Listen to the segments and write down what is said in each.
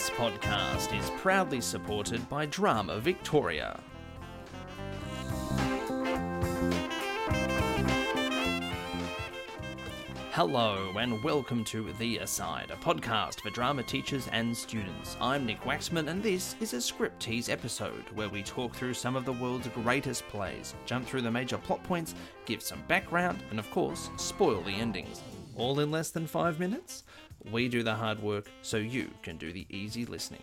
This podcast is proudly supported by Drama Victoria. Hello, and welcome to The Aside, a podcast for drama teachers and students. I'm Nick Waxman, and this is a script tease episode where we talk through some of the world's greatest plays, jump through the major plot points, give some background, and of course, spoil the endings. All in less than five minutes? We do the hard work so you can do the easy listening.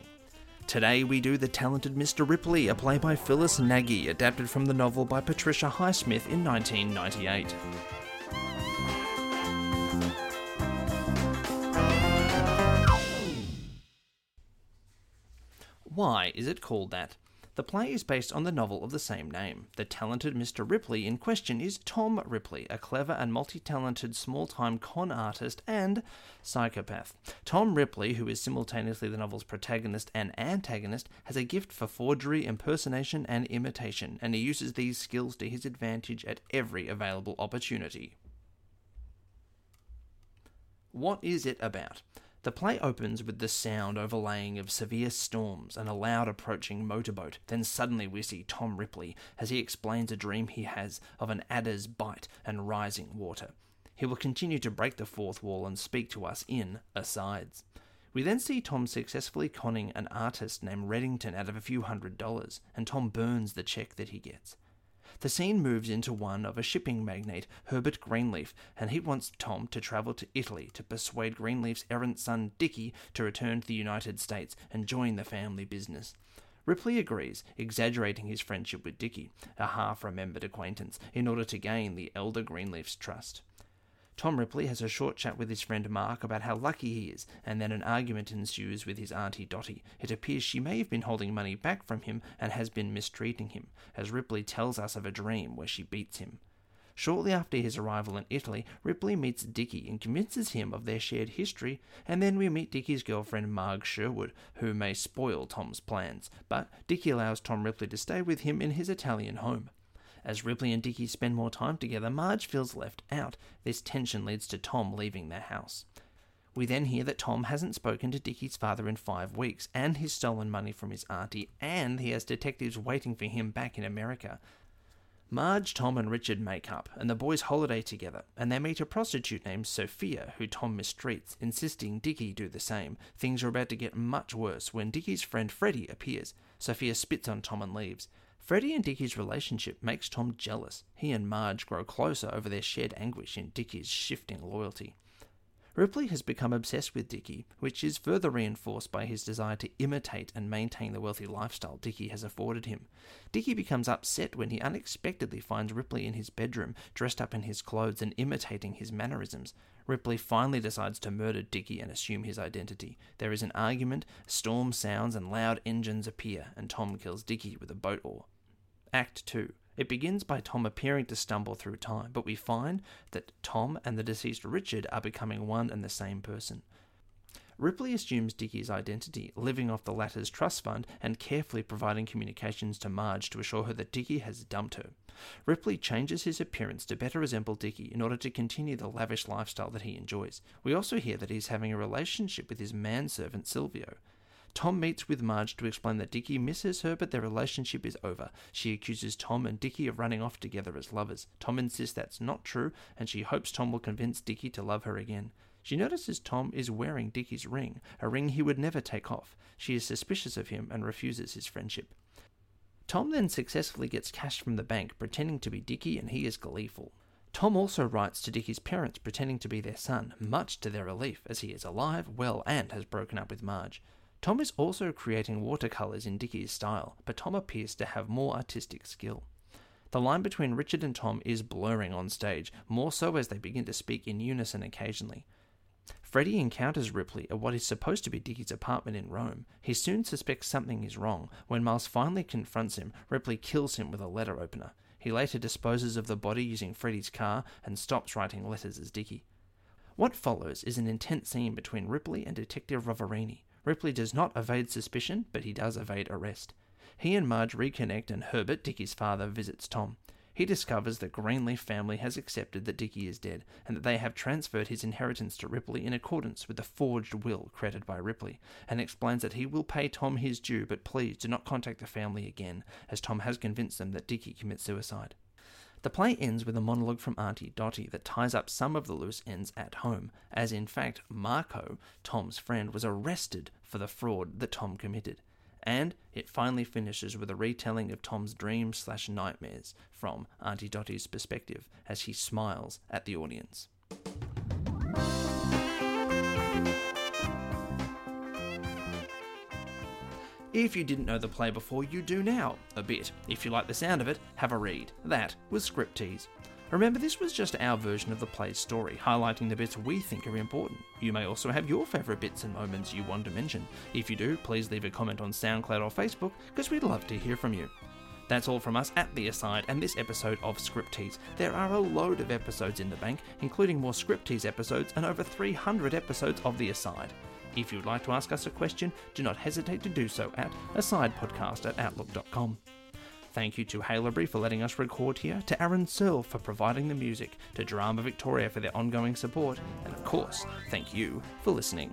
Today we do The Talented Mr. Ripley, a play by Phyllis Nagy, adapted from the novel by Patricia Highsmith in 1998. Why is it called that? The play is based on the novel of the same name. The talented Mr. Ripley in question is Tom Ripley, a clever and multi talented small time con artist and psychopath. Tom Ripley, who is simultaneously the novel's protagonist and antagonist, has a gift for forgery, impersonation, and imitation, and he uses these skills to his advantage at every available opportunity. What is it about? The play opens with the sound overlaying of severe storms and a loud approaching motorboat. Then suddenly we see Tom Ripley as he explains a dream he has of an adder's bite and rising water. He will continue to break the fourth wall and speak to us in asides. We then see Tom successfully conning an artist named Reddington out of a few hundred dollars, and Tom burns the check that he gets. The scene moves into one of a shipping magnate, Herbert Greenleaf, and he wants Tom to travel to Italy to persuade Greenleaf's errant son Dicky to return to the United States and join the family business. Ripley agrees, exaggerating his friendship with Dicky, a half remembered acquaintance, in order to gain the elder Greenleaf's trust. Tom Ripley has a short chat with his friend Mark about how lucky he is, and then an argument ensues with his auntie Dotty. It appears she may have been holding money back from him and has been mistreating him, as Ripley tells us of a dream where she beats him. Shortly after his arrival in Italy, Ripley meets Dicky and convinces him of their shared history, and then we meet Dicky's girlfriend Marge Sherwood, who may spoil Tom's plans, but Dicky allows Tom Ripley to stay with him in his Italian home. As Ripley and Dicky spend more time together, Marge feels left out. This tension leads to Tom leaving their house. We then hear that Tom hasn't spoken to Dicky's father in five weeks, and he's stolen money from his auntie, and he has detectives waiting for him back in America. Marge, Tom, and Richard make up, and the boys holiday together, and they meet a prostitute named Sophia, who Tom mistreats, insisting Dicky do the same. Things are about to get much worse when Dicky's friend Freddie appears. Sophia spits on Tom and leaves. Freddie and Dicky's relationship makes Tom jealous. He and Marge grow closer over their shared anguish in Dicky's shifting loyalty. Ripley has become obsessed with Dicky, which is further reinforced by his desire to imitate and maintain the wealthy lifestyle Dicky has afforded him. Dicky becomes upset when he unexpectedly finds Ripley in his bedroom, dressed up in his clothes and imitating his mannerisms. Ripley finally decides to murder Dicky and assume his identity. There is an argument, storm sounds, and loud engines appear, and Tom kills Dicky with a boat oar. Act 2. It begins by Tom appearing to stumble through time, but we find that Tom and the deceased Richard are becoming one and the same person. Ripley assumes Dicky's identity, living off the latter's trust fund and carefully providing communications to Marge to assure her that Dicky has dumped her. Ripley changes his appearance to better resemble Dicky in order to continue the lavish lifestyle that he enjoys. We also hear that he's having a relationship with his manservant Silvio. Tom meets with Marge to explain that Dicky misses her, but their relationship is over. She accuses Tom and Dicky of running off together as lovers. Tom insists that's not true, and she hopes Tom will convince Dicky to love her again. She notices Tom is wearing Dicky's ring, a ring he would never take off. She is suspicious of him and refuses his friendship. Tom then successfully gets cash from the bank, pretending to be Dicky, and he is gleeful. Tom also writes to Dicky's parents, pretending to be their son, much to their relief, as he is alive, well, and has broken up with Marge. Tom is also creating watercolours in Dicky's style, but Tom appears to have more artistic skill. The line between Richard and Tom is blurring on stage, more so as they begin to speak in unison occasionally. Freddie encounters Ripley at what is supposed to be Dicky's apartment in Rome. He soon suspects something is wrong. When Miles finally confronts him, Ripley kills him with a letter opener. He later disposes of the body using Freddie's car and stops writing letters as Dicky. What follows is an intense scene between Ripley and Detective Roverini. Ripley does not evade suspicion, but he does evade arrest. He and Marge reconnect, and Herbert, Dicky's father, visits Tom. he discovers that Greenleaf family has accepted that Dickie is dead and that they have transferred his inheritance to Ripley in accordance with the forged will created by Ripley, and explains that he will pay Tom his due, but please do not contact the family again, as Tom has convinced them that Dickie commits suicide. The play ends with a monologue from Auntie Dottie that ties up some of the loose ends at home, as in fact Marco, Tom's friend, was arrested for the fraud that Tom committed. And it finally finishes with a retelling of Tom's dreams slash nightmares from Auntie Dottie's perspective as he smiles at the audience. If you didn't know the play before, you do now, a bit. If you like the sound of it, have a read. That was Script Tease. Remember, this was just our version of the play's story, highlighting the bits we think are important. You may also have your favourite bits and moments you want to mention. If you do, please leave a comment on SoundCloud or Facebook, because we'd love to hear from you. That's all from us at The Aside and this episode of Script Tease. There are a load of episodes in the bank, including more Script Tease episodes and over 300 episodes of The Aside. If you'd like to ask us a question, do not hesitate to do so at asidepodcast at outlook.com. Thank you to Halebury for letting us record here, to Aaron Searle for providing the music, to Drama Victoria for their ongoing support, and of course, thank you for listening.